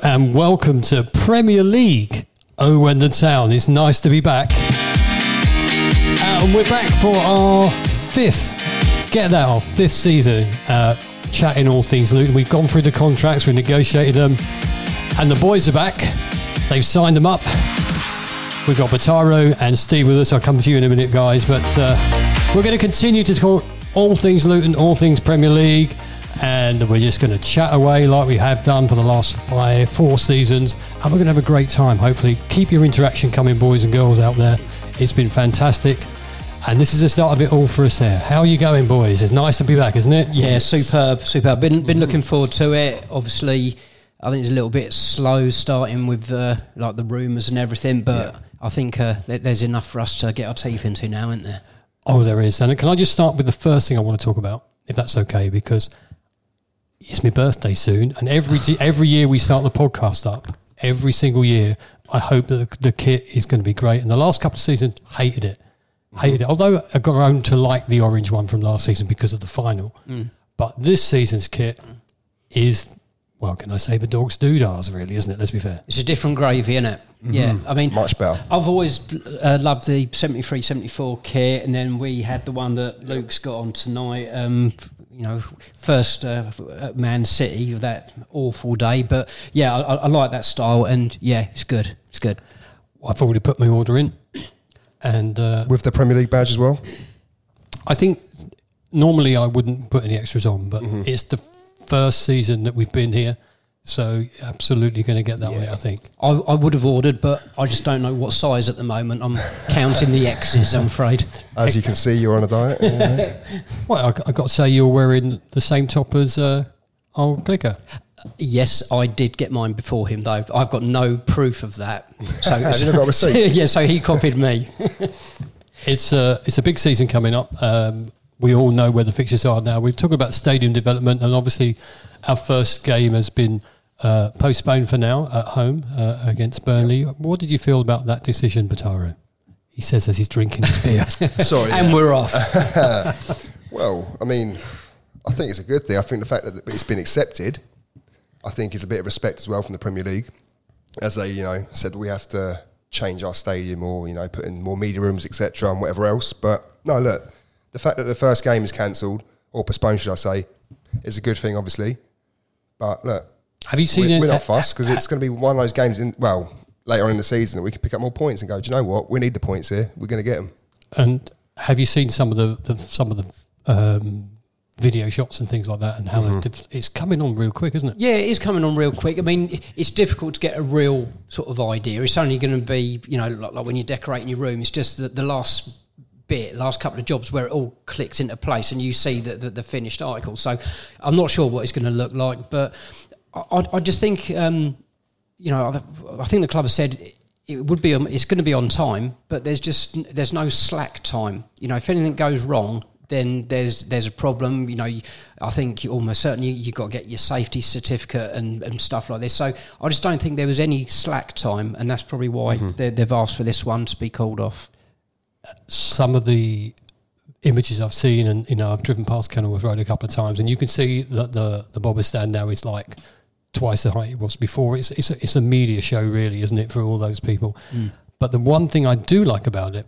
And welcome to Premier League. Owen the Town. It's nice to be back. Uh, and we're back for our fifth, get that, our fifth season, uh, chatting all things Luton. We've gone through the contracts, we negotiated them, and the boys are back. They've signed them up. We've got Bataro and Steve with us. I'll come to you in a minute, guys. But uh, we're going to continue to talk all things Luton, all things Premier League, and we're just going to chat away like we have done for the last five, four seasons. And we're going to have a great time, hopefully. Keep your interaction coming, boys and girls out there. It's been fantastic. And this is the start of it all for us there. How are you going, boys? It's nice to be back, isn't it? Yeah, superb, superb. Been been looking forward to it. Obviously, I think it's a little bit slow starting with uh, like the rumours and everything, but I think uh, there's enough for us to get our teeth into now, isn't there? Oh, there is. And can I just start with the first thing I want to talk about, if that's okay? Because it's my birthday soon, and every every year we start the podcast up. Every single year, I hope that the, the kit is going to be great. And the last couple of seasons, hated it, hated it. Although I got around to like the orange one from last season because of the final, but this season's kit is. Well, can I say the dog's doodahs, really, isn't it? Let's be fair. It's a different gravy, isn't it? Yeah, I mean, Much better. I've always uh, loved the 73 74 kit, and then we had the one that Luke's got on tonight. Um, you know, first uh, at Man City, that awful day. But yeah, I, I I like that style, and yeah, it's good. It's good. I've already put my order in, and uh, With the Premier League badge as well? I think normally I wouldn't put any extras on, but Mm-hmm. it's the first season that we've been here, so absolutely going to get that way. I think. I, I would have ordered, but I just don't know what size at the moment. I'm counting the X's, I'm afraid. As you can see, you're on a diet. Well, I, I got to say you're wearing the same top as uh, old Clicker. Yes, I did get mine before him, though. I've got no proof of that. So, Have you not got a receipt? yeah, so he copied me. It's a it's a big season coming up. Um, we all know where the fixtures are now. We're talking about stadium development, and obviously, our first game has been uh, postponed for now at home uh, against Burnley. What did you feel about that decision, Bataro? He says as he's drinking his beer. Sorry. and we're off. Well, I mean, I think it's a good thing. I think the fact that it's been accepted, I think, is a bit of respect as well from the Premier League, as they, you know, said we have to change our stadium or you know put in more media rooms, etc., and whatever else. But no, look, the fact that the first game is cancelled or postponed, should I say, is a good thing, obviously. But look, Have you seen we're, it? we're not fussed because it's going to be one of those games in well later on in the season that we can pick up more points and go. Do you know what? We need the points here. We're going to get them. And have you seen some of the, the some of the um, video shots and things like that, and how they've diff- it's coming on real quick, isn't it? Yeah, it is coming on real quick. I mean, it's difficult to get a real sort of idea. It's only going to be, you know, like, like when you're decorating your room, it's just the, the last bit, last couple of jobs where it all clicks into place and you see the, the, the finished article. So I'm not sure what it's going to look like, but I, I- just think, um, you know, I, I think the club has said it would be, on- it's going to be on time, but there's just, there's no slack time. You know, if anything goes wrong, then there's there's a problem. You know, I think you almost certainly you've got to get your safety certificate and, and stuff like this. So I just don't think there was any slack time, and that's probably why they, they've asked for this one to be called off. Some of the images I've seen, and you know, I've driven past Kenilworth Road a couple of times, and you can see that the the bobber stand now is like twice the height it was before. It's it's a, it's a media show, really, isn't it, for all those people? But the one thing I do like about it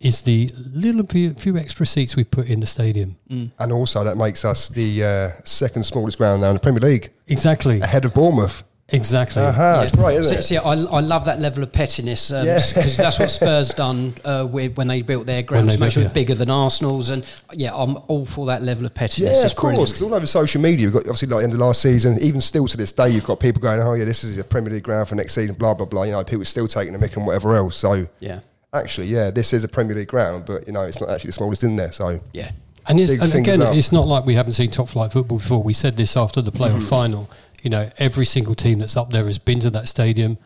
is the little few, few extra seats we put in the stadium. And also, that makes us the uh, second smallest ground now in the Premier League, Exactly, ahead of Bournemouth. Exactly. Aha, that's great, isn't So, it? so yeah, I, I love that level of pettiness because Yeah. that's what Spurs done uh, with, when they built their ground to make sure yeah. bigger than Arsenal's. And yeah, I'm all for that level of Yeah, pettiness. it's of course. Because all over social media, you've got obviously like the end of last season, even still to this day, you've got people going, "Oh yeah, this is a Premier League ground for next season." Blah blah blah. You know, people still taking the mick and whatever else. So Yeah. actually, yeah, this is a Premier League ground, but you know, it's not actually the smallest in there. So Yeah. And, it's, and again, up. it's not like we haven't seen top flight football before. We said this after the playoff Mm-hmm. final. You know, every single team that's up there has been to that stadium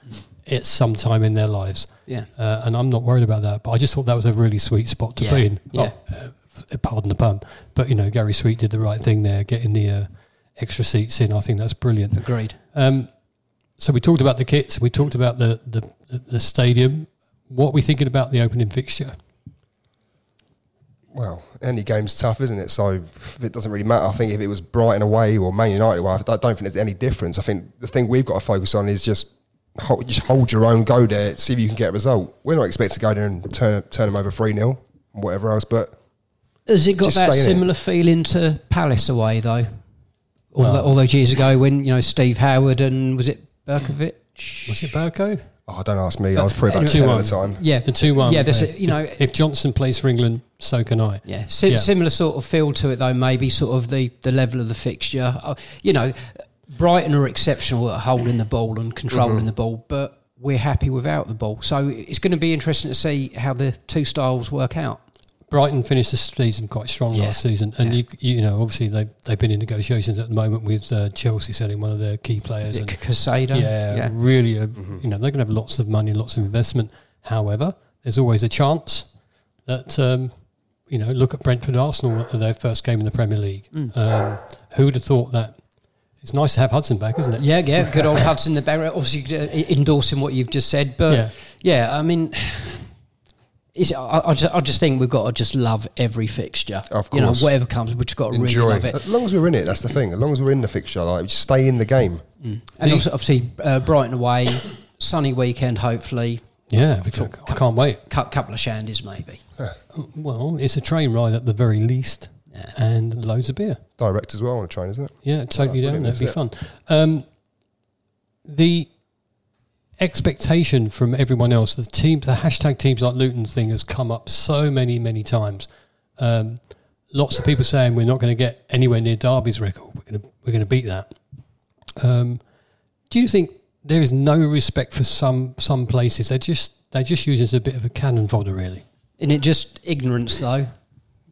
at some time in their lives. Yeah. Uh, and I'm not worried about that. But I just thought that was a really sweet spot to Yeah, be in. yeah. Oh, uh, pardon the pun. But, you know, Gary Sweet did the right thing there, getting the uh, extra seats in. I think that's brilliant. Agreed. Um, so we talked about the kits. We talked about the, the, the stadium. What are we thinking about the opening fixture? Well, any game's tough, isn't it? So it doesn't really matter. I think if it was Brighton away or Man United away, I don't think there's any difference. I think the thing we've got to focus on is just hold, just hold your own, go there, see if you can get a result. We're not expected to go there and turn turn them over three 0 whatever else. But Has it got that stay it. similar feeling to Palace away though? All, Well- tho- all those years ago when you know Steve Howard and was it Brkovic? Was it Burko? Oh, don't ask me. I was probably about Anyway, ten at the time. Yeah, The 2 1. Yeah, there's a, you know, if Johnson plays for England, so can I. yeah, si- Yeah. similar sort of feel to it though. Maybe sort of the the level of the fixture. Uh, you know, Brighton are exceptional at holding the ball and controlling Mm-hmm. the ball, but we're happy without the ball. So it's going to be interesting to see how the two styles work out. Brighton finished the season quite strong Yeah. last season, and Yeah. you you know obviously they they've been in negotiations at the moment with uh, Chelsea selling one of their key players. and, Caicedo, yeah, really, a, Mm-hmm. you know they're going to have lots of money, lots of investment. However, there's always a chance that um, you know look at Brentford, Arsenal at their first game in the Premier League. Mm. Um, who would have thought that? It's nice to have Hudson back, isn't it? Yeah, yeah, good old Hudson the Barrett. Obviously, uh, endorsing what you've just said, but Yeah. yeah, I mean, it's, I, I, just, I just think we've got to just love every fixture. Of course. you know, whatever comes, we've just got to Enjoy. really love it. As long as we're in it, that's the thing. As long as we're in the fixture, like just stay in the game. And obviously, obviously uh, Brighton away, sunny weekend, hopefully. Yeah, we can, I can't wait. Cou- couple of shandies, maybe. Well, it's a train ride at the very least, Yeah. and loads of beer. Direct as well on a train, isn't it? Yeah, totally Oh, down. brilliant, That'd be is fun. Um, the expectation from everyone else, the teams, the hashtag teams like Luton thing has come up so many, many times. Um, lots of people saying we're not going to get anywhere near Derby's record. We're going to we're going to beat that. Um, do you think there is no respect for some some places? They just they just use it as a bit of a cannon fodder, really. Isn't it just ignorance, though?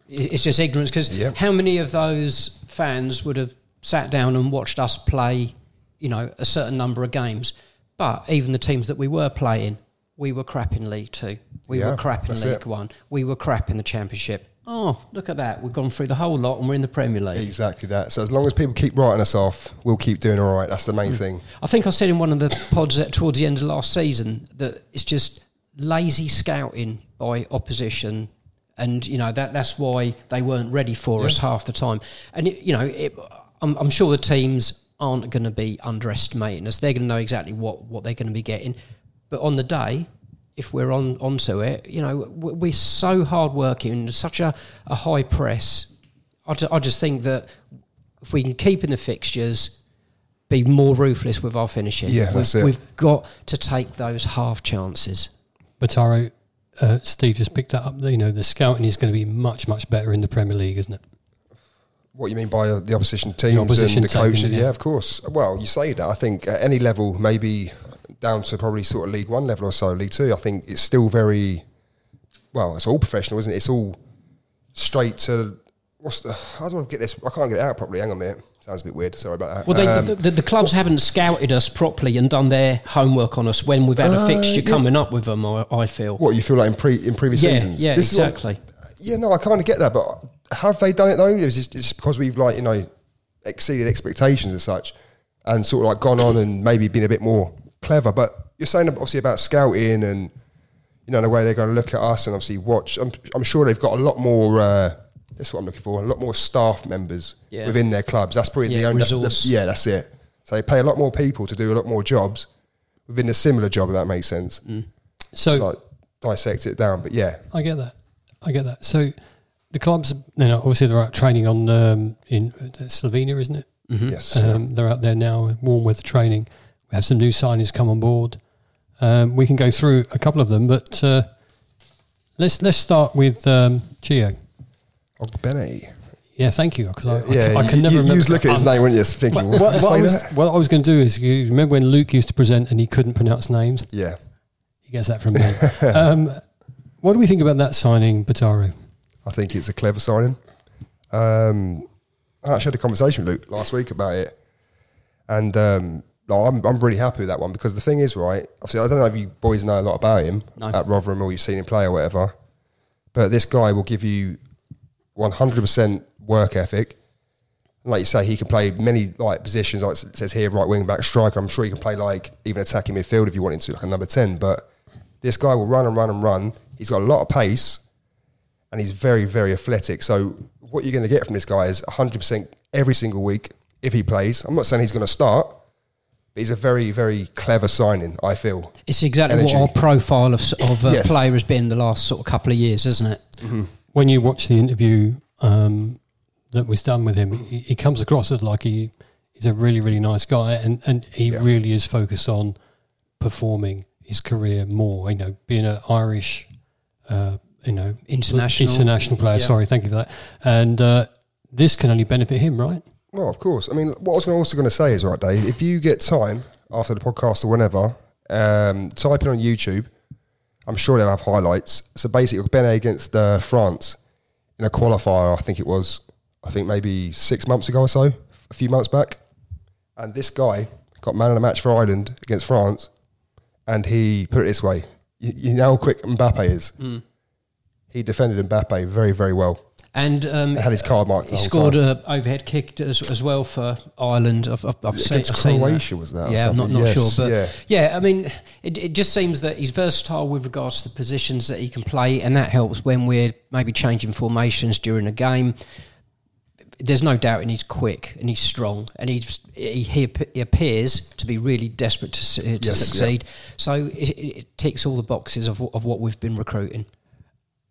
It's just ignorance because Yep. how many of those fans would have sat down and watched us play, you know, a certain number of games? But even the teams that we were playing, we were crap in League Two, we Yeah, were crap in League it. One, we were crap in the Championship. Oh, look at that! We've gone through the whole lot and we're in the Premier League. Exactly that. So as long as people keep writing us off, we'll keep doing all right. That's the main mm. thing. I think I said in one of the pods at, towards the end of last season that it's just lazy scouting by opposition, and you know that that's why they weren't ready for us half the time. And it, you know, it, I'm, I'm sure the teams aren't going to be underestimating us. They're going to know exactly what what they're going to be getting. But on the day, if we're on onto it, you know, we- we're so hard working, and such a, a high press. I, I just think that if we can keep in the fixtures, be more ruthless with our finishing. Yeah, we've, that's it. We've got to take those half chances. Bataro, uh, Steve just picked that up. You know, the scouting is going to be much, much better in the Premier League, isn't it? What you mean by uh, the opposition teams opposition and the taking coaches? Yeah. yeah. of course. Well, you say that. I think at any level, maybe down to probably sort of League One level or so, League Two. I think it's still very well. It's all professional, isn't it? It's all straight to what's the? How do I get this? I can't get it out properly. Hang on a minute. Sounds a bit weird. Sorry about that. Well, they, Um, the, the, the clubs haven't scouted us properly and done their homework on us when we've had a Uh, fixture yeah. coming up with them. I, I feel. what you feel like in pre in previous yeah, seasons? yeah, This exactly. Yeah, no, I kind of get that, but have they done it though? Is it just because we've like you know exceeded expectations and such, and sort of like gone on and maybe been a bit more clever? But you're saying obviously about scouting and you know the way they're going to look at us and obviously watch. I'm, I'm sure they've got a lot more. Uh, that's what I'm looking for. A lot more staff members Yeah. within their clubs. That's probably the Yeah, only. That's the, yeah, that's it. So they pay a lot more people to do a lot more jobs within a similar job. If that makes sense. So Like dissect it down, but yeah, I get that. I get that. So the clubs, you know, obviously they're out training on um, in uh, Slovenia, isn't it? yes. Um, they're out there now, warm weather training. We have some new signings come on board. Um, we can go through a couple of them, but uh, let's let's start with um, Gio. Ogbene. Yeah, thank you. Because I, I, Yeah, can- I can you, never you, remember. you was looking at his Um, name, weren't you? Thinking, What, what, what, I was, what I was going to do is, you remember when Luke used to present and he couldn't pronounce names? Yeah. He gets that from me. um, What do we think about that signing, Bataro? I think it's a clever signing. Um, I actually had a conversation with Luke last week about it, and um, no, I'm I'm really happy with that one because the thing is, right? Obviously, I don't know if you boys know a lot about him No. at Rotherham or you've seen him play or whatever, but this guy will give you 100% work ethic. And Like you say, he can play many like positions. Like it says here, right wing back, striker. I'm sure he can play like even attacking midfield if you wanted to, like a number ten. But this guy will run and run and run. He's got a lot of pace, and he's very, very athletic. So what you're going to get from this guy is 100% every single week if he plays. I'm not saying he's going to start, but he's a very, very clever signing. I feel. It's exactly Energy. what our profile of, of a Yes. player has been the last sort of couple of years, isn't it? When you watch the interview um, that was done with him, he, he comes across as like he he's a really really nice guy, and and he Yeah. really is focused on performing his career more. You know, being an Irish, uh, you know, International. international player. Yeah. Sorry, thank you for that. And uh, this can only benefit him, right? Well, of course. I mean, what I was also going to say is, right, Dave, if you get time after the podcast or whenever, um, type in on YouTube. I'm sure they'll have highlights. So basically, Benet against uh, France in a qualifier, I think it was, I think maybe six months ago or so, a few months back. And this guy got man of the match for Ireland against France. And he put it this way you, you know how quick Mbappe is? He defended Mbappe very, very well. And um, Had his card marked. he scored an overhead kick as, as well for Ireland. I've, I've, I've seen, I've seen that. Croatia, was that Yeah, I'm not, not Yes, sure, but yeah. yeah. I mean, it, it just seems that he's versatile with regards to the positions that he can play, and that helps when we're maybe changing formations during a game. There's no doubt, and he's quick and he's strong, and he's he, he he appears to be really desperate to, to Yes, succeed. So it, it, it ticks all the boxes of, of what we've been recruiting.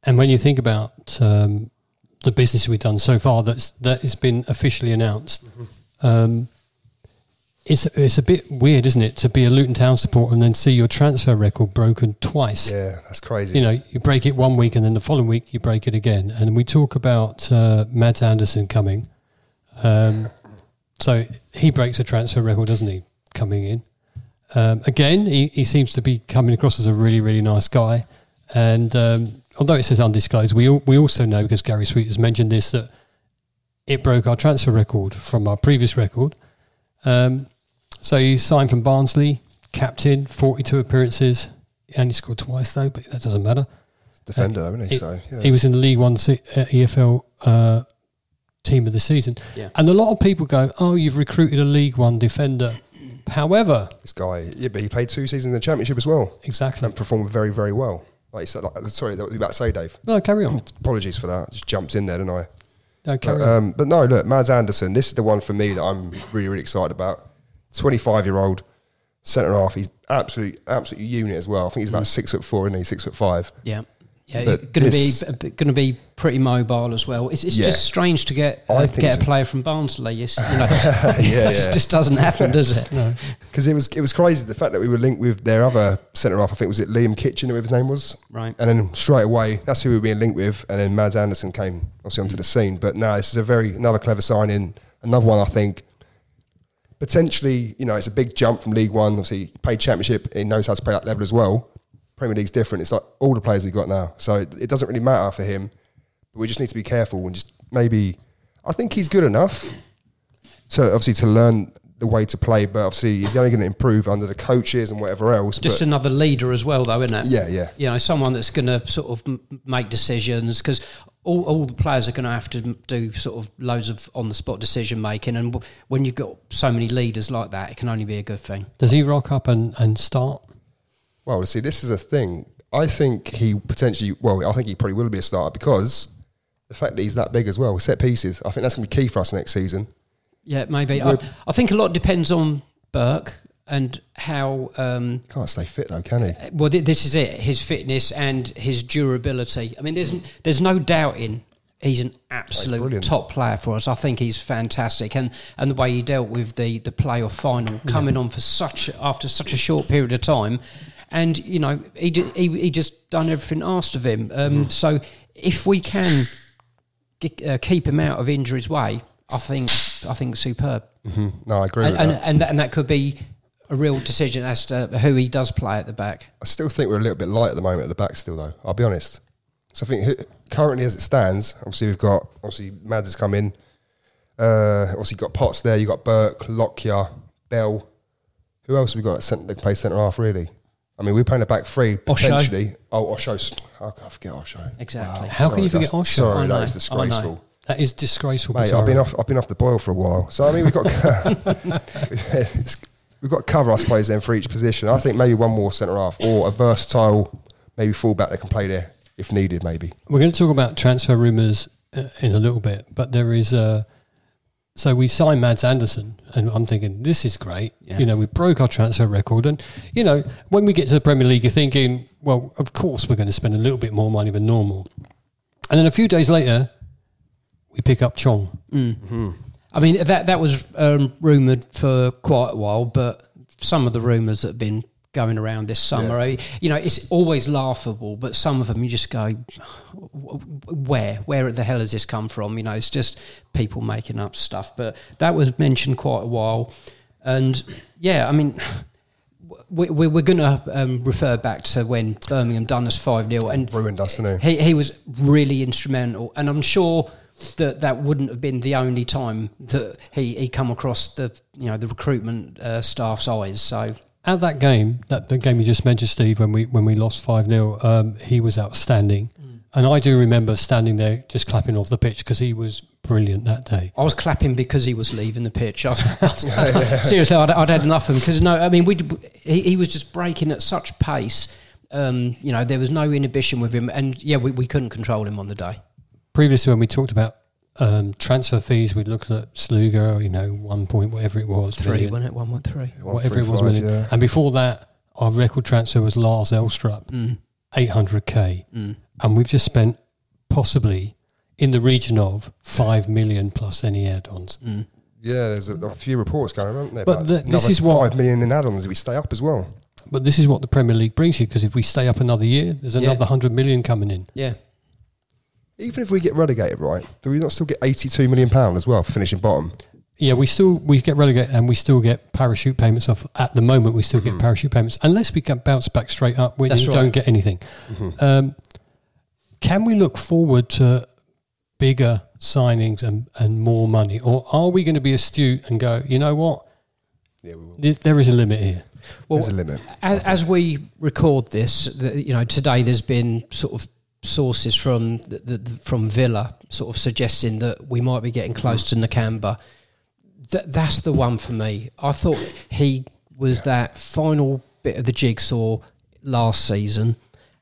And when you think about um, the business we've done so far, that's that has been officially announced. Um, it's it's a bit weird, isn't it, to be a Luton Town supporter and then see your transfer record broken twice. Yeah, that's crazy. You know, you break it one week and then the following week you break it again. And we talk about uh, Mads Andersen coming. Um, so he breaks a transfer record, doesn't he, coming in? Um, again, he, he seems to be coming across as a really, really nice guy. And um, although it says undisclosed, we, we also know, because Gary Sweet has mentioned this, that it broke our transfer record from our previous record. Um, so he signed from Barnsley, captain, 42 appearances. He only scored twice, though, but that doesn't matter. defender, isn't he? He, so yeah. he was in the League One se- uh, EFL uh, team of the season. Yeah. And a lot of people go, oh, you've recruited a League One defender. However, this guy, yeah, but he played two seasons in the championship as well exactly. and performed very, very well. Like you said, like, sorry, that was about to say, Dave. No, carry on. Apologies for that. Just jumped in there, didn't I? No, carry But, on. um, but no, look, Mads Andersen. This is the one for me that I'm really, really excited about. 25 year old centre half. He's absolutely, absolutely unit as well. I think he's Mm. about six foot four, isn't he? Six foot five. Yeah. Yeah, going to be going to be pretty mobile as well. It's, it's Yeah. just strange to get uh, get so. a player from Barnsley. It's, you know, Yeah, it yeah. just doesn't happen, does it? no. Because it was it was crazy the fact that we were linked with their other centre half. I think was it Liam Kitchen, whoever his name was. Right. And then straight away, that's who we were being linked with. And then Mads Andersen came obviously onto the scene. But now this is a very another clever signing. Another one I think potentially, you know, it's a big jump from League One. Obviously, he played Championship. He knows how to play that level as well. Premier League's different. It's like all the players we've got now. So it, it doesn't really matter for him. But we just need to be careful and just maybe. I think he's good enough to obviously to learn the way to play. But obviously, he's only going to improve under the coaches and whatever else. Just but, another leader as well, though, isn't it? Yeah, yeah. You know, someone that's going to sort of m- make decisions because all, all the players are going to have to do sort of loads of on the spot decision making, and w- when you've got so many leaders like that, it can only be a good thing. Does he rock up and, and start? Well, see, this is a thing. I think he potentially, well, I think he probably will be a starter because the fact that he's that big as well, set pieces, I think that's going to be key for us next season. Yeah, maybe. I, I think a lot depends on Burke and how. Um, Can't stay fit though, can he? well, th- this is it: his fitness and his durability. I mean, there's there's no doubting he's an absolute brilliant. top player for us. I think he's fantastic, and and the way he dealt with the the playoff final, coming on for such after such a short period of time, and you know he he, he just done everything asked of him. Um, So if we can g- uh, keep him out of injury's way, I think I think superb No, I agree and with and, that. and, that, and that could be a real decision as to who he does play at the back. I still think we're a little bit light at the moment at the back still though, I'll be honest. So I think currently, as it stands, obviously we've got obviously Mads has come in. Uh, obviously, got Potts there. You got Burke, Lockyer, Bell. Who else have we got at centre? Play centre half really. I mean, we're playing a back three Osho. potentially. Oh, Osho. How can I forget Osho? Exactly. How can you forget Osho? Sorry, I know, that is disgraceful. That is disgraceful. Mate, I've been off. I've been off the boil for a while. So I mean, we've got we've got cover, I suppose, then for each position. I think maybe one more centre half or a versatile, maybe fullback that can play there if needed. Maybe. We're going to talk about transfer rumours uh, in a little bit, but there is a. So we signed Mads Andersen, and I'm thinking this is great. Yeah. You know, we broke our transfer record, and you know, when we get to the Premier League, you're thinking, well, of course we're going to spend a little bit more money than normal. And then a few days later, we pick up Chong. I mean, that that was um, rumoured for quite a while, but some of the rumours that have been going around this summer, I- you know, it's always laughable, but some of them you just go, where? Where the hell has this come from? You know, it's just people making up stuff. But that was mentioned quite a while. And yeah, I mean, we, we, we're going to um, refer back to when Birmingham done us 5 0. And Ruined us, didn't he? he, he was really instrumental, and I'm sure that that wouldn't have been the only time that he, he come across the you know the recruitment uh, staff's eyes. So At that game, that the game you just mentioned, Steve, when we when we lost five 0 um, he was outstanding, and I do remember standing there just clapping off the pitch because he was brilliant that day. I was clapping because he was leaving the pitch. I was, I was- seriously, I'd, I'd had enough of him because no, I mean we he, he was just breaking at such pace. Um, you know, there was no inhibition with him, and yeah, we, we couldn't control him on the day. previously when we talked about um, transfer fees, we looked at Sluga, you know, one point whatever it was, Three, million, wasn't it? One point three. whatever it was, 135, million. yeah. And before that, our record transfer was Lars Elstrup, Mm. eight hundred k, and we've just spent possibly in the region of five million plus any add-ons. Mm. Yeah, there's a, a few reports going, aren't there? But about the- this is what- five million in add-ons if we stay up as well. But this is what the Premier League brings you because if we stay up another year, there's Yeah. another hundred million coming in. Yeah, Even if we get relegated, right? Do we not still get eighty-two million pound as well for finishing bottom? Yeah, we still we get relegated and we still get parachute payments off. At the moment, we still get parachute payments unless we can bounce back straight up. We That's don't get anything. Um, can we look forward to bigger signings and, and more money, or are we going to be astute and go? You know what? Yeah, we will. There- There is a limit here. well, There's a limit. As, as we record this, the, you know, today there's been sort of sources from the, the, the- from Villa sort of suggesting that we might be getting mm-hmm. close to Nakamba. Th- that's the one for me. I thought he was that final bit of the jigsaw last season,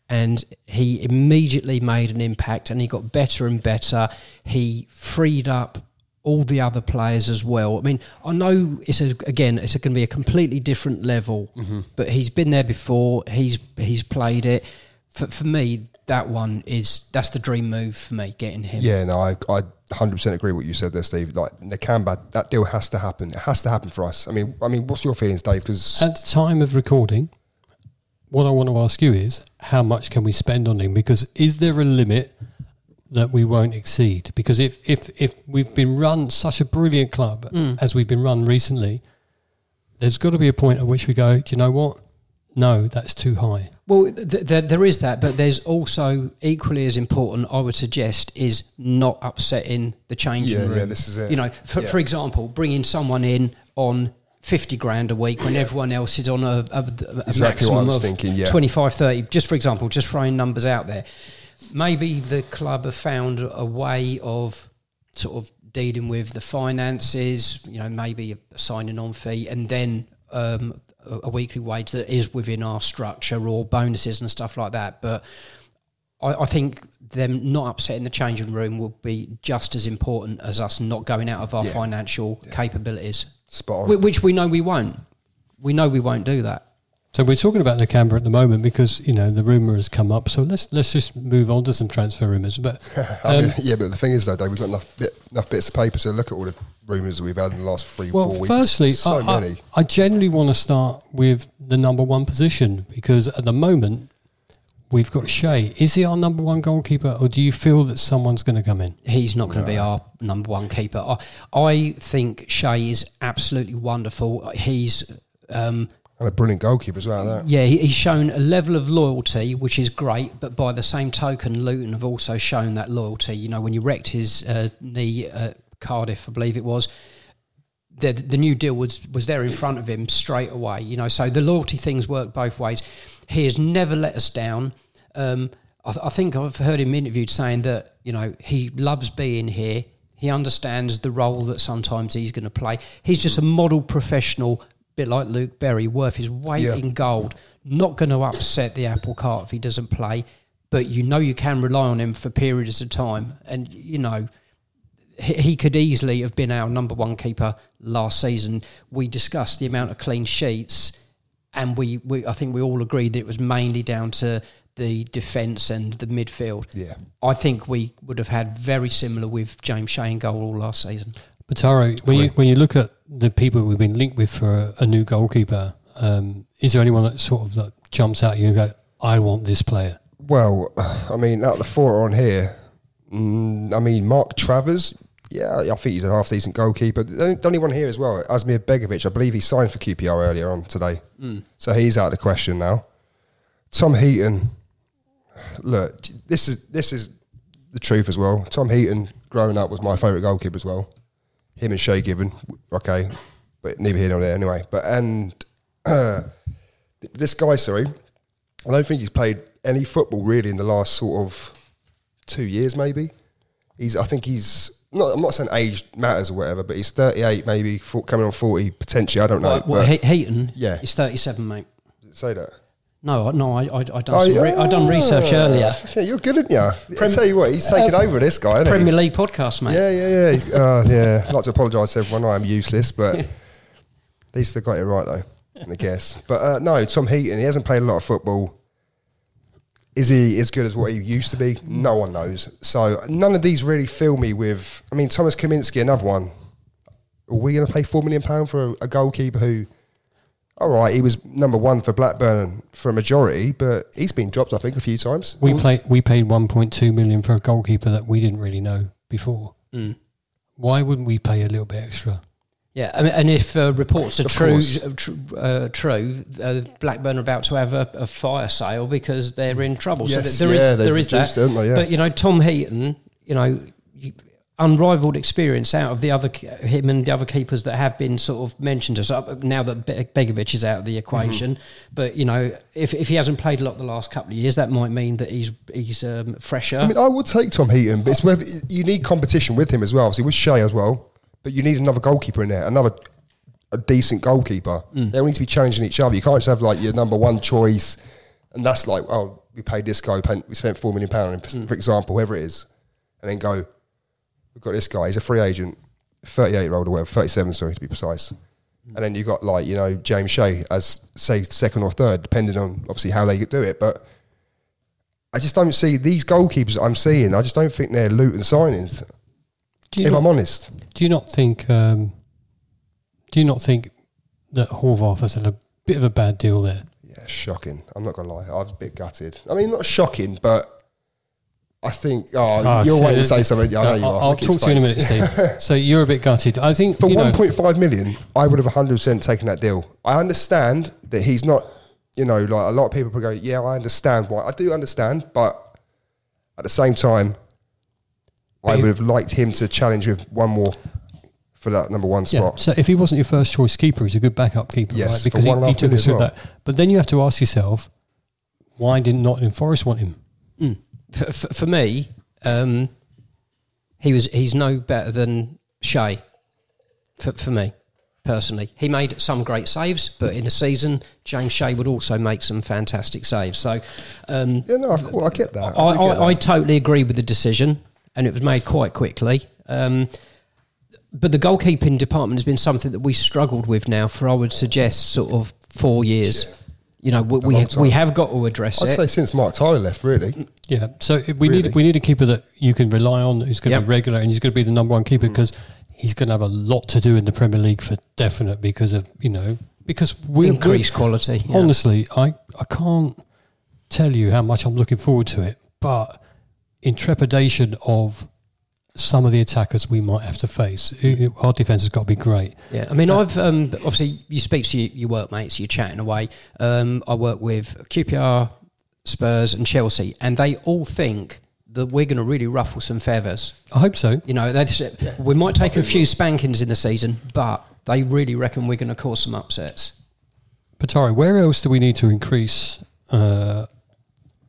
and he immediately made an impact, and he got better and better. He freed up all the other players as well. I mean, I know it's a, again, it's going to be a completely different level, mm-hmm. but he's been there before. He's he's played it. For, for me, that one is that's the dream move for me. Getting him. Yeah, no, I, I 100% agree with what you said there, Steve. Like Nakamba, that deal has to happen. It has to happen for us. I mean, I mean, what's your feelings, Dave? Because At the time of recording, what I want to ask you is how much can we spend on him? Because is there a limit that we won't exceed? Because if if if we've been run such a brilliant club mm. as we've been run recently, there's got to be a point at which we go. Do you know what? No, that's too high. Well, th- th- there is that, but there's also equally as important. I would suggest is not upsetting the changing Yeah, room. yeah, this is it. You know, for, Yeah. for example, bringing someone in on. 50 grand a week when everyone else is on a, a, a Exactly maximum of thinking, yeah. 25 30 just for example just throwing numbers out there maybe the club have found a way of sort of dealing with the finances, you know, maybe a signing on fee and then um, a, weekly wage that is within our structure or bonuses and stuff like that. But I, I think them not upsetting the changing room will be just as important as us not going out of our Yeah. financial capabilities, spot on. which we know we won't. We know we won't do that. So we're talking about Nakamba at the moment because you know the rumor has come up. So let's let's just move on to some transfer rumors. But I mean, um, yeah, but the thing is, though, Dave, we've got enough bit, enough bits of paper to look at all the rumours that we've had in the last three, Well, four weeks. firstly, so I, I- many. I, generally want to start with the number one position because at the moment we've got Shea. Is he our number one goalkeeper, or do you feel that someone's going to come in? He's not going to be our number one keeper. I, I think Shea is absolutely wonderful. He's um, And a brilliant goalkeeper as well. That. Yeah, he's shown a level of loyalty, which is great. But by the same token, Luton have also shown that loyalty. You know, when you wrecked his uh, knee at Cardiff, I believe it was, the the new deal was was there in front of him straight away. You know, so the loyalty things work both ways. He has never let us down. Um, I, I think I've heard him interviewed saying that you know he loves being here. He understands the role that sometimes he's going to play. He's just a model professional, bit like Luke Berry, worth his weight Yeah. in gold. Not going to upset the apple cart if he doesn't play, but you know you can rely on him for periods of time. And you know he, he could easily have been our number one keeper last season. We discussed the amount of clean sheets, and we, we I think we all agreed that it was mainly down to the defence and the midfield. Yeah. I think we would have had very similar with James Shea in goal all last season. But Taro, when you when you look at the people we've been linked with for a, a new goalkeeper, um, is there anyone that sort of like jumps out at you and go, "I want this player"? Well, I mean, out of the four on here, mm, I mean, Mark Travers, yeah, I think he's a half decent goalkeeper. The only- the only one here as well, Asmir Begovic, I believe he signed for QPR earlier on today. So he's out of the question now. Tom Heaton, look, this is this is the truth as well. Tom Heaton, growing up, was my favourite goalkeeper as well. Him and Shay Given, okay, but neither here nor there anyway. But and uh, this guy, sorry, I don't think he's played any football really in the last sort of two years, maybe. He's, I think he's not. I'm not saying age matters or whatever, but he's 38, maybe for, coming on 40 potentially. I don't know. Well, well, Heaton, Yeah. he's 37, mate. say that. No, no, I, I, I done, Oh, re- I done research earlier. Yeah, you're good, aren't you? I tell you what, he's taken over this guy. Isn't he? Premier League podcast, mate. Yeah, yeah, yeah. He's, uh, yeah. I'd like to apologise to everyone. I am useless, but at least they got it right, though, I guess. But uh, no, Tom Heaton, he hasn't played a lot of football. Is he as good as what he used to be? No one knows. So none of these really fill me with. I mean, Thomas Kaminski, another one. Are we going to pay £4 million for a, a goalkeeper who, all right, he was number one for Blackburn for a majority, but he's been dropped, I think, a few times. We play we paid 1.2 million for a goalkeeper that we didn't really know before. Why wouldn't we pay a little bit extra? Yeah, I mean, and if uh, reports are Of true, uh, tr- uh, true, uh, Blackburn are about to have a, a fire sale because they're in trouble. Yes, th- there is yeah, they've there is that. reduced haven't they? Yeah. But you know, Tom Heaton, you know, you- unrivaled experience out of the other him and the other keepers that have been sort of mentioned as up now that Be- Begovic is out of the equation. Mm-hmm. But you know, if if he hasn't played a lot the last couple of years, that might mean that he's he's um, fresher. I mean, I would take Tom Heaton, but it's whether you need competition with him as well. Obviously, with Shea as well, but you need another goalkeeper in there, another a decent goalkeeper. They all need to be challenging each other. You can't just have like your number one choice, and that's like, oh, we paid this guy, we spent four million pound, for, for example, whoever it is, and then go, we've got this guy. He's a free agent, thirty-eight year old or whatever, thirty-seven, sorry to be precise. And then you've got like you know James Shea as say second or third, depending on obviously how they do it, but. I just don't see these goalkeepers that I'm seeing. I just don't think they're Luton signings. If not, I'm honest, do you not think um, do you not think that Horvath has had a bit of a bad deal there? yeah, shocking. I'm not gonna lie, I was a bit gutted. I mean, not shocking, but I think. Oh, Ah, you're so- waiting to uh, say something. Yeah, I uh, know you I'll, are. I'll talk to you in a minute. Steve. so you're a bit gutted. I think For 1.5 million, I would have 100 percent taken that deal. I understand that he's not. You know, like a lot of people go, yeah, I understand why. I do understand, but at the same time, I would have liked him to challenge with one more for that number one Yeah. spot. So if he wasn't your first choice keeper, he's a good backup keeper, Yes, right? Because he, one and a he took us through well. that. But then you have to ask yourself, why did not Nottingham Forest want him? for, for, for me, um, he was he's no better than Shea. For, for me, personally, he made some great saves, but in a season, James Shea would also make some fantastic saves. So, um, Yeah, no, course, I get that. I, do get I, I totally agree with the decision, and it was made quite quickly. Um, but the goalkeeping department has been something that we struggled with now for, I would suggest, sort of four years. You know, we we, long we have got to address it. I'd it. say since Mark Tyler left, really. Yeah. So we Really? need we need a keeper that you can rely on, who's going to Yep. be regular, and he's going to be the number one Mm. keeper because he's going to have a lot to do in the Premier League for definite because of you know because we Increased quality. yeah. Honestly, I I can't tell you how much I'm looking forward to it, but in trepidation of some of the attackers we might have to face. I- I- Our defence has got to be great. Yeah, I mean, I've um, obviously you speak to your, your workmates, you're chatting away. Um, I work with QPR, Spurs, and Chelsea, and they all think that we're going to really ruffle some feathers. I hope so. You know, they just, we might take a few spankings in the season, but they really reckon we're going to cause some upsets. Patari, where else do we need to increase uh,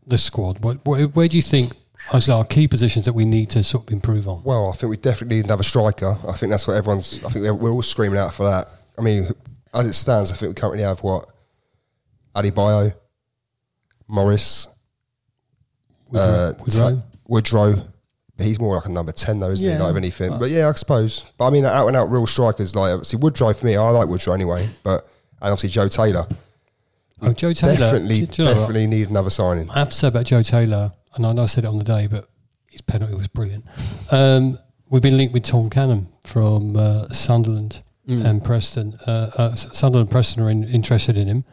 the squad? What, where, where do you think are our key positions that we need to sort of improve on? Well, I think we definitely need another striker. I think that's what everyone's. I think we're, all screaming out for that. I mean, as it stands, I think we currently have what Adebayo, Morris, uh, Woodrow? Woodrow. He's more like a number ten, though, isn't Yeah, he? Not of anything. but- But yeah, I suppose. But I mean, out and out real strikers like obviously Woodrow for me. I like Woodrow anyway. But and obviously Joe Taylor. Oh, Joe Taylor. Definitely, Do- do you definitely need another signing. I have to say about Joe Taylor, and I know I said it on the day, but his penalty was brilliant. Um, we've been linked with Tom Cannon from uh, Sunderland Mm. and Preston. Uh, uh, Sunderland and Preston are in, interested in him.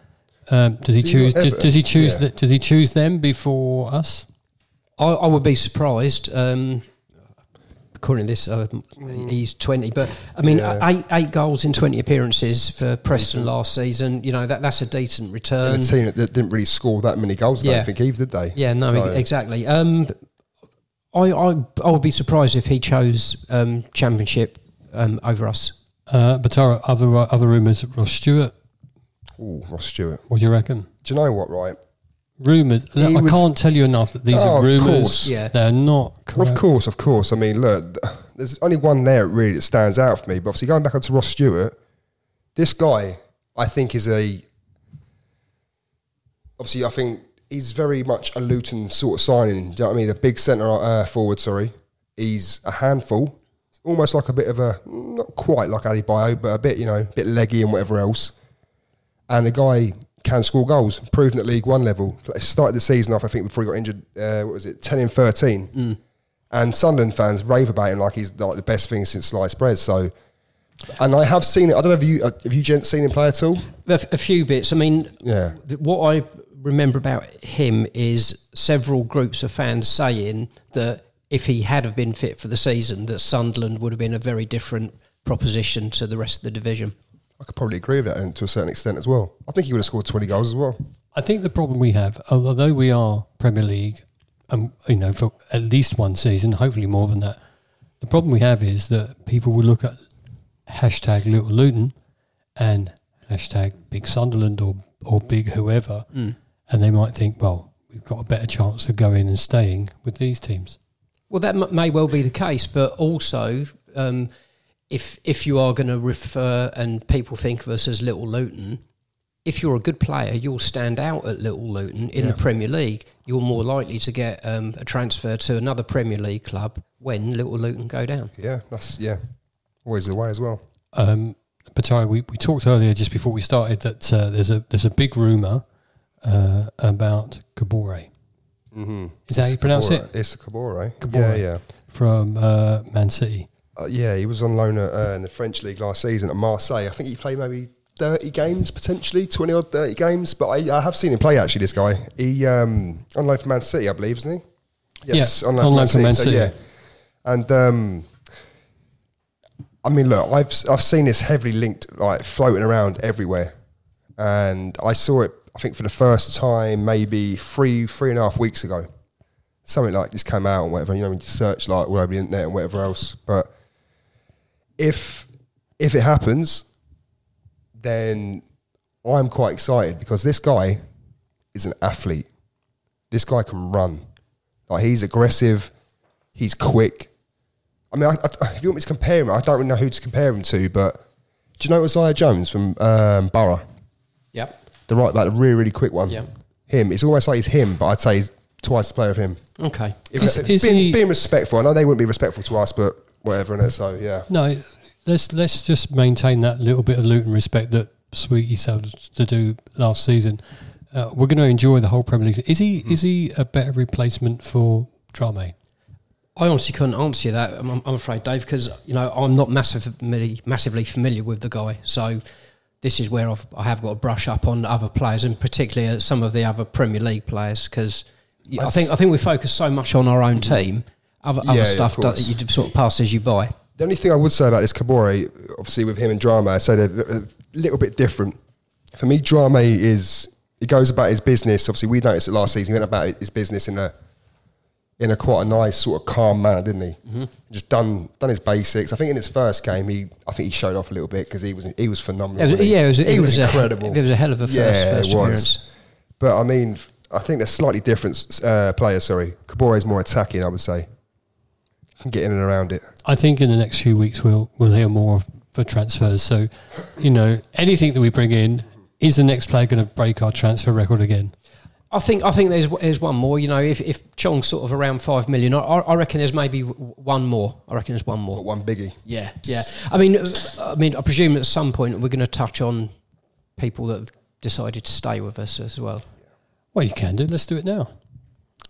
Um, does he Does he choose? Does, ever- does he choose? yeah. The, does he choose them before us? I, I would be surprised. Um, according to this, uh, he's twenty, but I mean, Yeah. eight eight goals in twenty appearances for Preston last season. You know that that's a decent And return. a team that that didn't really score that many goals, I Yeah. don't think, either, did they? Yeah, no, So- exactly. Um, I, I I would be surprised if he chose um, Championship um, over us. Uh, but are other other rumours. Of ross Stewart. Ooh, Ross Stewart. What do you reckon? Do you know what? Right. Rumours. He I was- can't tell you enough that these Oh, are of rumours. course. Yeah. They're not correct. Of course, of course. I mean, look, there's only one there really that stands out for me. But obviously, going back onto Ross Stewart, this guy, I think, is a. Obviously, I think he's very much a Luton sort of signing. Do you know what I mean? The big centre uh, forward, sorry. He's a handful. Almost like a bit of a, not quite like Ali Bio, but a bit, you know, a bit leggy and whatever else. And the guy can score goals, proven at League One level. Like, Started the season off, I think, before he got injured. Uh, what was it, ten and thirteen? And Sunderland fans rave about him like he's like the best thing since sliced bread. So, and I have seen it. I don't know if you uh, have you gents seen him play at all. A, f- a few bits. I mean, Yeah. th- what I remember about him is several groups of fans saying that if he had have been fit for the season, that Sunderland would have been a very different proposition to the rest of the division. I could probably agree with that and to a certain extent as well. I think he would have scored twenty goals as well. I think the problem we have, although we are Premier League, um, you know, for at least one season, hopefully more than that, the problem we have is that people will look at hashtag Little Luton and hashtag Big Sunderland or or Big whoever, and they might think, well, we've got a better chance of going and staying with these teams. Well, that m- may well be the case, but also, um, if if you are going to refer and people think of us as Little Luton, if you're a good player, you'll stand out at Little Luton in the Premier League. You're more likely to get um, a transfer to another Premier League club when Little Luton go down. Yeah, that's yeah, always the way as well. Um, but sorry, we, we talked earlier just before we started that uh, there's a there's a big rumor uh, about Kabore. Mm-hmm. Is that how you pronounce it? It's Cabore. Kabore. Yeah, yeah. From uh, Man City. Uh, yeah, he was on loan at, uh, in the French league last season at Marseille. I think he played maybe 30 games, potentially 20 or 30 games. But I, I have seen him play actually. This guy, he um, on loan for Man City, I believe, isn't he? Yeah, on loan for Man So, City. yeah, and um, I mean, look, I've I've seen this heavily linked, like floating around everywhere, and I saw it. I think for the first time, maybe three three and a half weeks ago. Something like this came out and whatever. You know, when you search like all over the internet and whatever else. But if if it happens, then I'm quite excited because this guy is an athlete. This guy can run. Like he's aggressive. He's quick. I mean, I, I, if you want me to compare him, I don't really know who to compare him to. But do you know Isaiah Jones from um, Borough? Yep. The right, like the really, really quick one. Yeah. Him. It's almost like he's him, but I'd say he's twice the player of him. Okay. If- Is- is being, he- being respectful. I know they wouldn't be respectful to us, but whatever. And so yeah. No, let's let's just maintain that little bit of Luton respect that Sweetie started to do last season. Uh, we're going to enjoy the whole Premier League. Is he is he a better replacement for Drame? I honestly couldn't answer you that. I'm, I'm afraid, Dave, because you know I'm not massively massively familiar with the guy. So this is where I've, I have got to brush up on other players, and particularly uh, some of the other Premier League players, because I think I think we focus so much on our own team. Other, other yeah, stuff of that you sort of passes you by. The only thing I would say about this Kabore, obviously with him and Drama, I say they're a little bit different. For me, Drama is he goes about his business. Obviously, we noticed it last season. He went about his business in a in a quite a nice sort of calm manner, didn't he? Mm-hmm. Just done done his basics. I think in his first game, he I think he showed off a little bit because he was he was phenomenal. It was- yeah, it was- he was, was a- incredible. it was a hell of a first- first it was. appearance. But I mean, I think they're slightly different uh, players. Sorry, Kabore is more attacking. I would say can get in and around it. I think in the next few weeks we'll we'll hear more for transfers. So, you know, anything that we bring in is the next player going to break our transfer record again? I think I think there's there's one more. You know, if if Chong's sort of around five million, I, I reckon there's maybe one more. I reckon there's one more. But one biggie. Yeah, yeah. I mean, uh, I mean, I presume at some point we're going to touch on people that have decided to stay with us as well. Well, you can do. Let's do it now.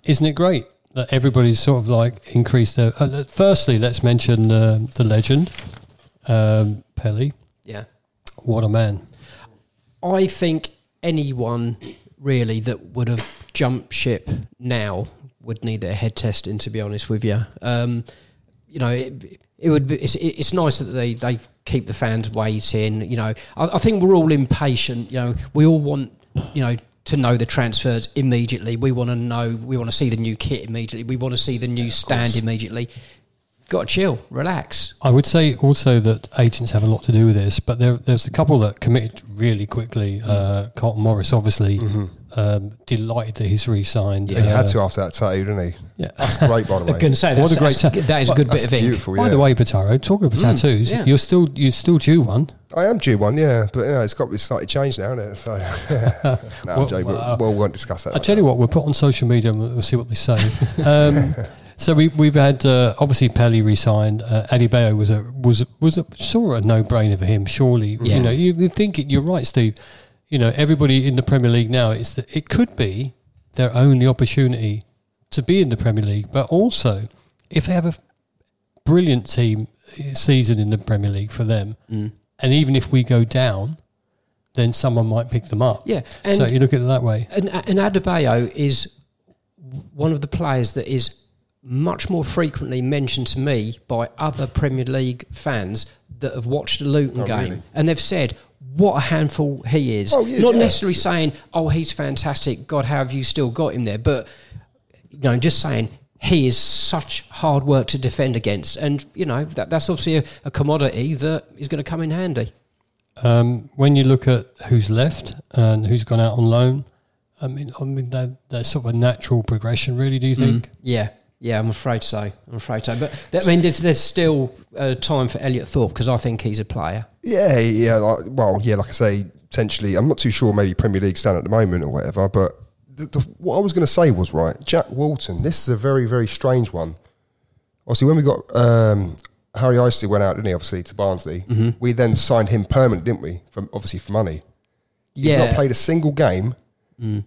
Isn't it great that everybody's sort of like increased their? Uh, firstly, let's mention uh, the legend, um, Pelly. Yeah. What a man! I think anyone really that would have jumped ship now would need their head testing. To be honest with you, um, you know, it, it would be. It's, it's nice that they they keep the fans waiting. You know, I, I think we're all impatient. You know, we all want you know to know the transfers immediately. We want to know. We want to see the new kit immediately. We want to see the new stand immediately. Got to chill, relax. I would say also that agents have a lot to do with this, but there, there's a couple that committed really quickly. Uh, Carlton Morris, obviously, um, delighted that he's re-signed. He Uh, had to after that tattoo, didn't he? Yeah. That's great, by the way. I'm going to say What a great tattoo. that is a good bit That's of ink. beautiful. By yeah. the way, Bataro, talking of tattoos, yeah. you're still you're still due one. I am due one, yeah, but you know, it's got to be slightly changed now, isn't it? So, no, Well, I'm joking, well, we'll, we won't discuss that. I tell you what, we'll put on social media and we'll, we'll see what they say. Um, so we we've had uh, obviously Pelly re-signed. Uh, Adebayo was a was a, was a, sort of a no-brainer for him. Surely, Yeah. you know, you, you think it, you're right, Steve. You know, everybody in the Premier League now is that it could be their only opportunity to be in the Premier League, but also if they have a brilliant team uh, season in the Premier League for them, Mm. And even if we go down, then someone might pick them up. Yeah, so you look at it that way. And, and Adebayo is one of the players that is much more frequently mentioned to me by other Premier League fans that have watched the Luton Oh, game, really? and they've said what a handful he is. Oh, yeah, Not yeah. necessarily saying, "Oh, he's fantastic. God, how have you still got him there?" But you know, just saying he is such hard work to defend against, and you know that that's obviously a, a commodity that is going to come in handy. Um, when you look at who's left and who's gone out on loan, I mean, I mean that that's sort of a natural progression, really. Do you think? Yeah, yeah, I'm afraid so. I'm afraid so. But I mean, there's, there's still uh, time for Elliot Thorpe because I think he's a player. Yeah, yeah. Like, well, yeah. Like I say, potentially. I'm not too sure. Maybe Premier League stand at the moment or whatever. But the, the, what I was going to say was right. Jack Walton. This is a very, very strange one. Obviously, when we got um, Harry Isted went out, didn't he? Obviously to Barnsley. Mm-hmm. We then signed him permanent, didn't we? From obviously for money. He's Yeah. Mm. not played a single game,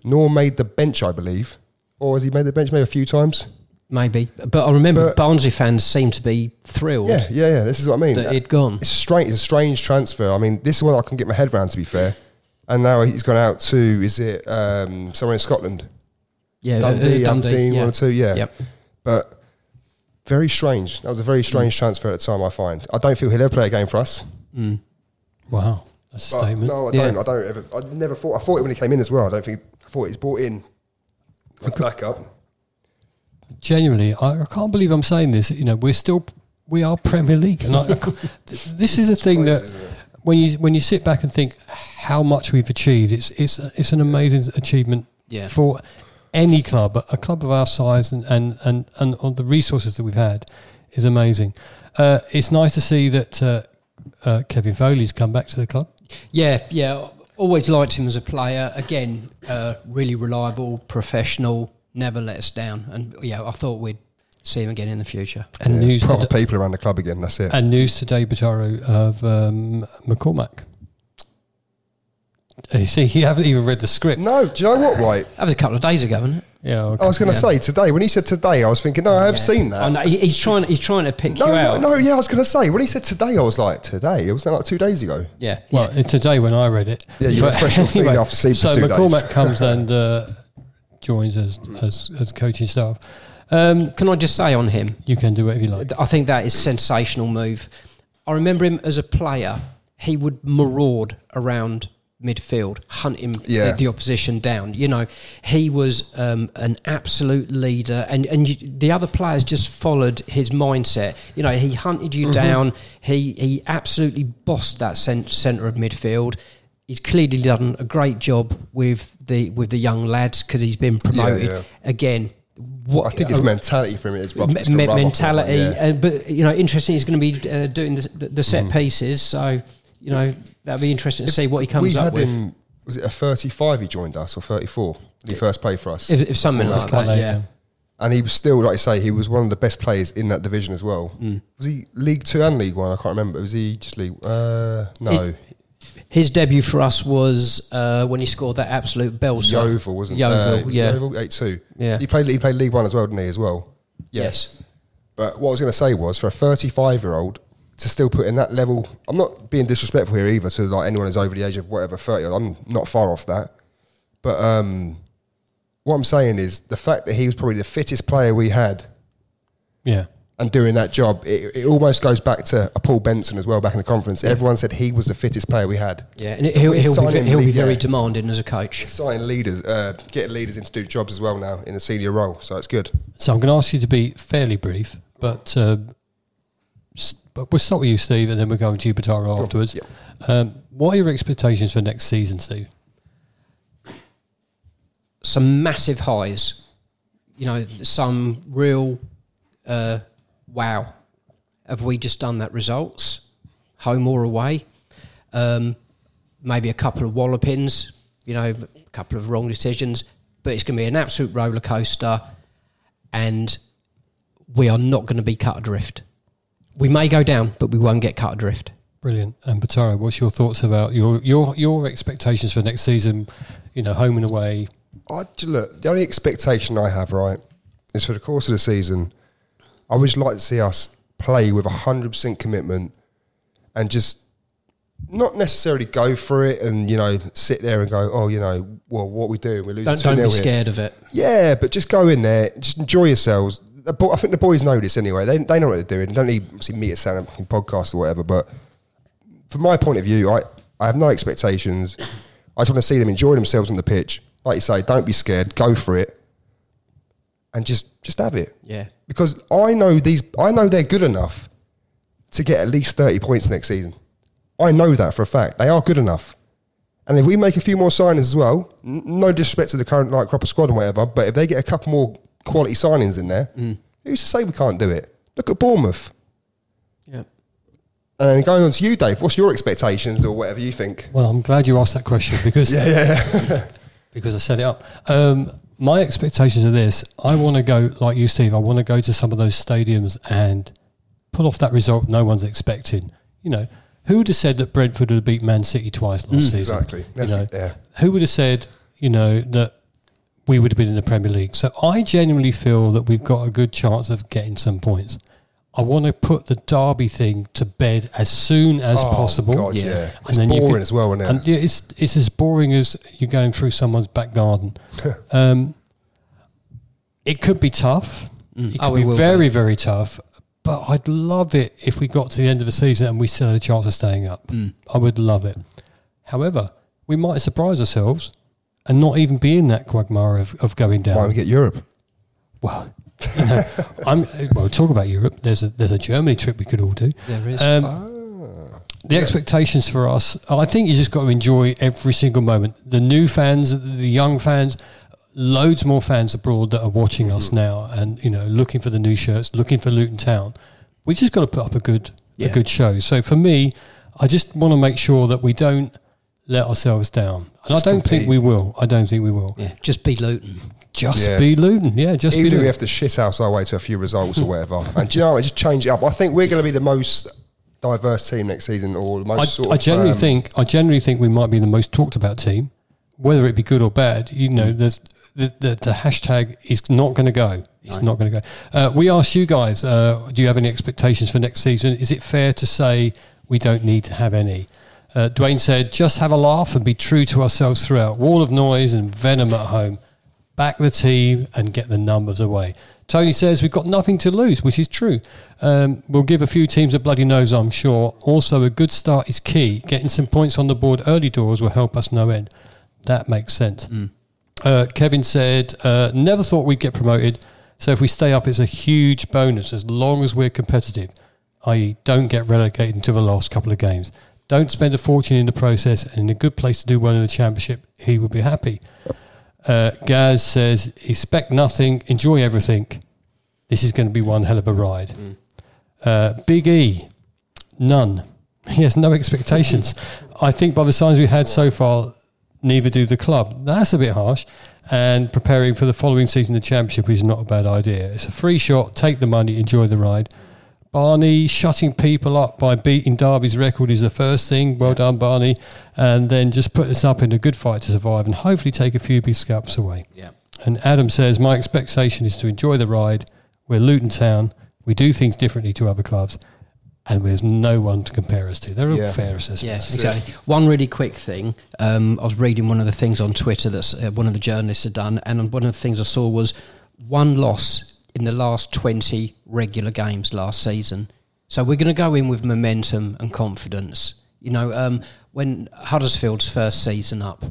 nor made the bench, I believe. Or has he made the bench maybe a few times? Maybe, but I remember But- Barnsley fans seemed to be thrilled Yeah, yeah, yeah. This is what I mean. that he'd gone. It's strange. It's a strange transfer. I mean, this is one I can get my head around. To be fair, and now he's gone out to is it um, somewhere in Scotland? Yeah, uh, Dundee, Dundee, Aberdeen, yeah. one or two. Yeah. Yep. But very strange. That was a very strange transfer at the time. I find. I don't feel he'll ever play a game for us. Wow, that's a But statement. no, I Yeah. don't. I don't ever. I never thought. I thought it when he came in as well. I don't think. I thought he's brought in. as backup. Genuinely, I, I can't believe I'm saying this. You know, we're still we are Premier League, and I, this is a thing that when you when you sit back and think how much we've achieved, it's it's it's an amazing achievement Yeah. for any club, but a club of our size and and and, and all the resources that we've had is amazing. Uh, it's nice to see that uh, uh, Kevin Foley's come back to the club. Yeah, yeah. Always liked him as a player. Again, uh, really reliable, professional, never let us down. And yeah, I thought we'd see him again in the future. And Yeah, news proper today, people around the club again. That's it. and news today, Bataro of um, McCormack. Uh, You see, you haven't even read the script. no, do you know what? Right. That was a couple of days ago, wasn't it? Yeah, okay. I was going to Yeah. say today. When he said today, I was thinking, no, I have seen that. I know, he- he's trying. He's trying to pick No, you no, out. no, yeah, I was going to say, when he said today, I was like, today? It was like two days ago. Yeah. Well, yeah. today when I read it. Yeah, you were fresh on feet after sleep So for two days. McCormack comes and uh, joins as, as as coaching staff. Um, can I just say on him? You can do whatever you like. I think that is sensational move. I remember him as a player. He would maraud around midfield, hunting Yeah. the, the opposition down. You know, he was um, an absolute leader, and and you, the other players just followed his mindset. You know, he hunted you down. He he absolutely bossed that cent- centre of midfield. He's clearly done a great job with the with the young lads because he's been promoted yeah. again. What I think his mentality for him is rub- me- me- rub off mentality. him, yeah. Uh, but you know, interesting. He's going to be uh, doing the, the, the set pieces, so you know that'll be interesting to see what he comes we up had with. him. Was it a 35 he joined us or 34 when he first played for us? If, if something like Quite that, late, yeah. and he was still, like I say, he was one of the best players in that division as well. Mm. Was he League Two and League One? I can't remember. Was he just League? Uh, no, His debut for us was uh, when he scored that absolute belter. Yeovil wasn't. Yeovil, uh, was it yeah. Yeovil eight two. Yeah. he played. He played League One as well, didn't he? As well. Yes. But what I was going to say was, for a 35 year old to still put in that level, I'm not being disrespectful here either to like anyone who's over the age of whatever 30. I'm not far off that. But um, what I'm saying is the fact that he was probably the fittest player we had Yeah. And doing that job, it, it almost goes back to a Paul Benson as well back in the conference. Everyone said he was the fittest player we had. Yeah, and he'll, he'll, be, he'll be very yeah. demanding as a coach. Signing leaders, uh, getting leaders in to do jobs as well now in a senior role, so it's good. So I'm going to ask you to be fairly brief, but um, but we'll start with you, Steve, and then we'll go on to Bataro afterwards. Yep. Um, what are your expectations for next season, Steve? Some massive highs. You know, some real uh, wow. Have we just done that results? Home or away? Um, maybe a couple of wallopings, you know, a couple of wrong decisions, but it's going to be an absolute roller coaster and we are not going to be cut adrift. We may go down, but we won't get cut adrift. Brilliant. And Bataro, what's your thoughts about your your your expectations for next season? You know, home and away. I look. The only expectation I have, right, is for the course of the season. I would just like to see us play with hundred percent commitment, and just not necessarily go for it and you know sit there and go, oh, you know, well, what we do, we're losing Don't, don't be scared of it. Yeah, but just go in there, just enjoy yourselves. The bo- I think the boys know this anyway. They, they know what they're doing. They don't need obviously me to sound a fucking podcast or whatever. But from my point of view, I, I have no expectations. I just want to see them enjoy themselves on the pitch. Like you say, don't be scared. Go for it, and just just have it. Yeah. Because I know these. I know they're good enough to get at least thirty points next season. I know that for a fact. They are good enough. And if we make a few more signings as well, n- no disrespect to the current like crop of squad and whatever, but if they get a couple more quality signings in there, who's to say we can't do it? Look at Bournemouth. Yeah. And then going on to you, Dave, what's your expectations or whatever you think? Well, I'm glad you asked that question because yeah, yeah. because I set it up. Um, my expectations are this: I want to go like you, Steve. I want to go to some of those stadiums and pull off that result no one's expecting. You know, who would have said that Brentford would have beat Man City twice last mm, season? exactly. You know, yeah. who would have said, you know, that we would have been in the Premier League? So I genuinely feel that we've got a good chance of getting some points. I want to put the Derby thing to bed as soon as Oh, possible. God, Yeah. yeah. And It's then you boring could- as well, isn't it? And yeah, it's it's as boring as you're going through someone's back garden. um, it could be tough. It could Oh, be will very be. very tough. But I'd love it if we got to the end of the season and we still had a chance of staying up. Mm. I would love it. However, we might surprise ourselves and not even be in that quagmire of, of going down. Why don't we get Europe? Well, you know, I'm well. Talk about Europe. There's a there's a Germany trip we could all do. There is. Um, Ah. the expectations for us, I think you just got to enjoy every single moment. The new fans, the young fans, loads more fans abroad that are watching us Mm-hmm. now, and you know, looking for the new shirts, looking for Luton Town. We just got to put up a good Yeah. a good show. So for me, I just want to make sure that we don't let ourselves down, and Just I don't think we will. I don't think we will. yeah. Just be Luton. Just Yeah. be Luton, yeah. Just Even be if we have to shit house our way to a few results or whatever. And do you know what? Just change it up. I think we're going to be the most diverse team next season or the most I, sort I generally um, think I generally think we might be the most talked about team, whether it be good or bad. You know, there's the, the, the hashtag is not going to go. It's not going to go. Uh, we asked you guys, uh, do you have any expectations for next season? Is it fair to say we don't need to have any? Uh, Dwayne said, just have a laugh and be true to ourselves throughout. Wall of noise and venom at home. Back the team and get the numbers away. Tony says we've got nothing to lose, which is true. Um, we'll give a few teams a bloody nose, I'm sure. Also, a good start is key. Getting some points on the board early doors will help us no end. That makes sense. Uh, Kevin said, uh, never thought we'd get promoted. So if we stay up, it's a huge bonus as long as we're competitive, i.e., don't get relegated into the last couple of games. Don't spend a fortune in the process and in a good place to do well in the championship, he will be happy. Uh, Gaz says, expect nothing, enjoy everything. This is going to be one hell of a ride. Uh, Big E, none. He has no expectations. I think by the signs we've had so far, neither do the club. That's a bit harsh. And preparing for the following season, the championship is not a bad idea. It's a free shot. Take the money, enjoy the ride. Barney shutting people up by beating Derby's record is the first thing. Well done, Barney. And then just put us up in a good fight to survive and hopefully take a few big scalps away. Yeah. And Adam says, My expectation is to enjoy the ride. We're Luton Town. We do things differently to other clubs. And there's no one to compare us to. They're all Yeah. fair assessments. Yes, exactly. One really quick thing. Um, I was reading one of the things on Twitter that uh, one of the journalists had done, and one of the things I saw was one loss in the last 20 regular games last season. So we're going to go in with momentum and confidence. You know, um, when Huddersfield's first season up,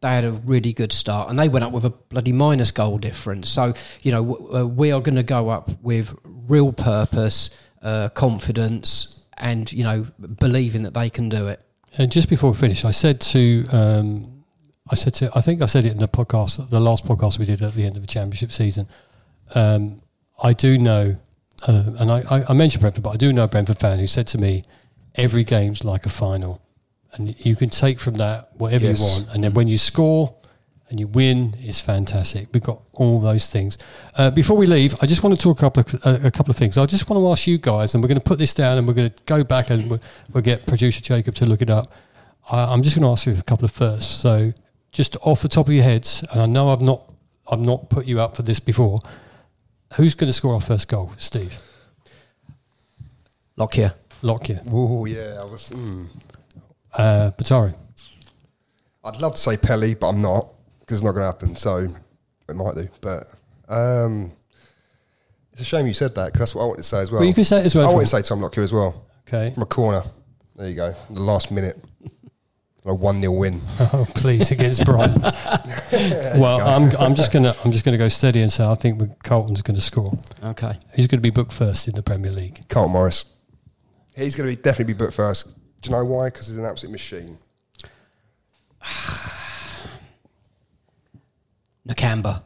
they had a really good start and they went up with a bloody minus goal difference. So, you know, w- uh, we are going to go up with real purpose, uh, confidence, and, you know, believing that they can do it. And just before we finish, I said to, um, I said to, I think I said it in the podcast, the last podcast we did at the end of the championship season. Um, I do know, uh, and I, I, mentioned Brentford, but I do know a Brentford fan who said to me, every game's like a final. And you can take from that whatever Yes. you want. And then when you score and you win, it's fantastic. We've got all those things. Uh, before we leave, I just want to talk a couple of, a, a couple of things. I just want to ask you guys, and we're going to put this down and we're going to go back and we'll, we'll get producer Jacob to look it up. I, I'm just going to ask you a couple of firsts. So, just off the top of your heads, and I know I've not, I've not put you up for this before. Who's going to score our first goal, Steve? Lockyer. Lockyer, Oh yeah, I was. Mm. uh, Bataro. I'd love to say Pelly, but I'm not because it's not going to happen. So it might do, but um, it's a shame you said that because that's what I wanted to say as well. Well, you can say it as well. I want to say Tom Lockyer as well Okay. from a corner. There you go, the last minute, a one 0 win. Oh, please against Brighton. well, I'm, I'm just gonna I'm just gonna go steady and say I think we- Carlton's going to score. Okay. Who's going to be booked first in the Premier League? Carlton Morris. He's going to be definitely be booked first. Do you know why? Because he's an absolute machine. Nakamba.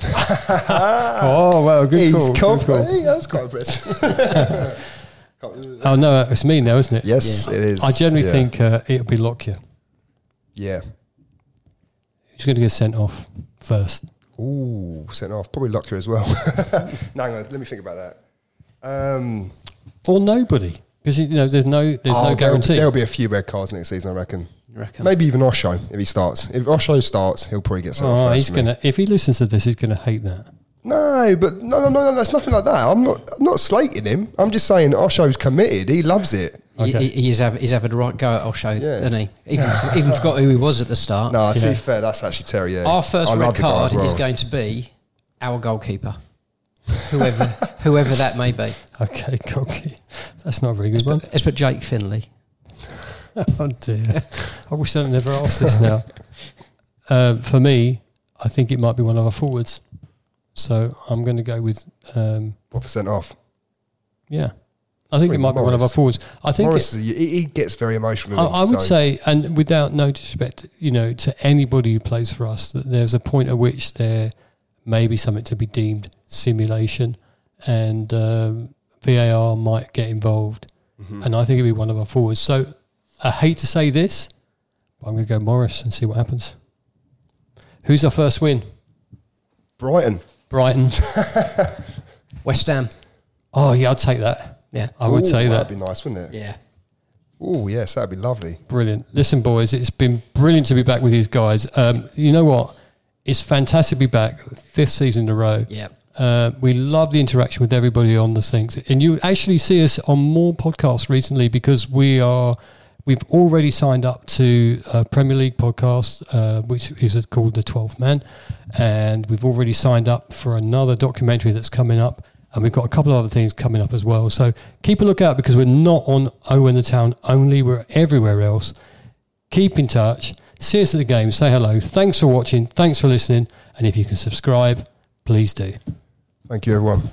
oh well, good He's call. good confident. call. Hey, that's quite impressive. Oh no, it's me now, isn't it? yes, it is. I generally Yeah. think uh, it'll be Lockyer. Yeah. Who's going to get sent off first? Ooh, sent off. Probably Lockyer as well. no, hang on, let me think about that. Um, Or nobody, because you know there's no there's oh, no there'll- guarantee. There'll, be a few red cards next season, I reckon. You reckon? Maybe even Osho if he starts. If Osho starts, he'll probably get sent off. Oh, first he's gonna. If he listens to this, he's gonna hate that. No, but no, no, no, no, it's nothing like that. I'm not, I'm not slating him. I'm just saying Osho's committed. He loves it. He, Okay. he, he's, having, he's having a right go at Osho, Yeah. isn't he? Even, even forgot who he was at the start. No, to Yeah. be fair, that's actually Terry. Yeah. Our first I red love the guy as card well. is going to be our goalkeeper, whoever whoever that may be. Okay, cocky. That's not a very good one. Let's put Jake Finley. Oh dear. I wish I'd never asked this now. Uh, for me, I think it might be one of our forwards. So I'm going to go with, um, What for sent off? yeah. I think it might be one of our forwards. I think Morris, it, he gets very emotional. I, I would so- say, and without no disrespect, you know, to anybody who plays for us, that there's a point at which there may be something to be deemed simulation, and um, VAR might get involved, Mm-hmm. and I think it'd be one of our forwards. So I hate to say this, but I'm going to go Morris and see what happens. Who's our first win? Brighton. Brighton. West Ham. oh yeah, I'd take that. Yeah. I would Ooh, say that. That'd be nice, wouldn't it? Yeah. Oh, yes, that'd be lovely. Brilliant. Listen, boys, it's been brilliant to be back with you guys. Um, you know what? It's fantastic to be back, fifth season in a row. Yeah. Uh, we love the interaction with everybody on the things. And you actually see us on more podcasts recently because we are We've already signed up to a Premier League podcast, uh, which is called The Twelfth Man, and we've already signed up for another documentary that's coming up, and we've got a couple of other things coming up as well. So keep a lookout because we're not on O in the Town only; we're everywhere else. Keep in touch. See us at the game. Say hello. Thanks for watching. Thanks for listening. And if you can subscribe, please do. Thank you, everyone.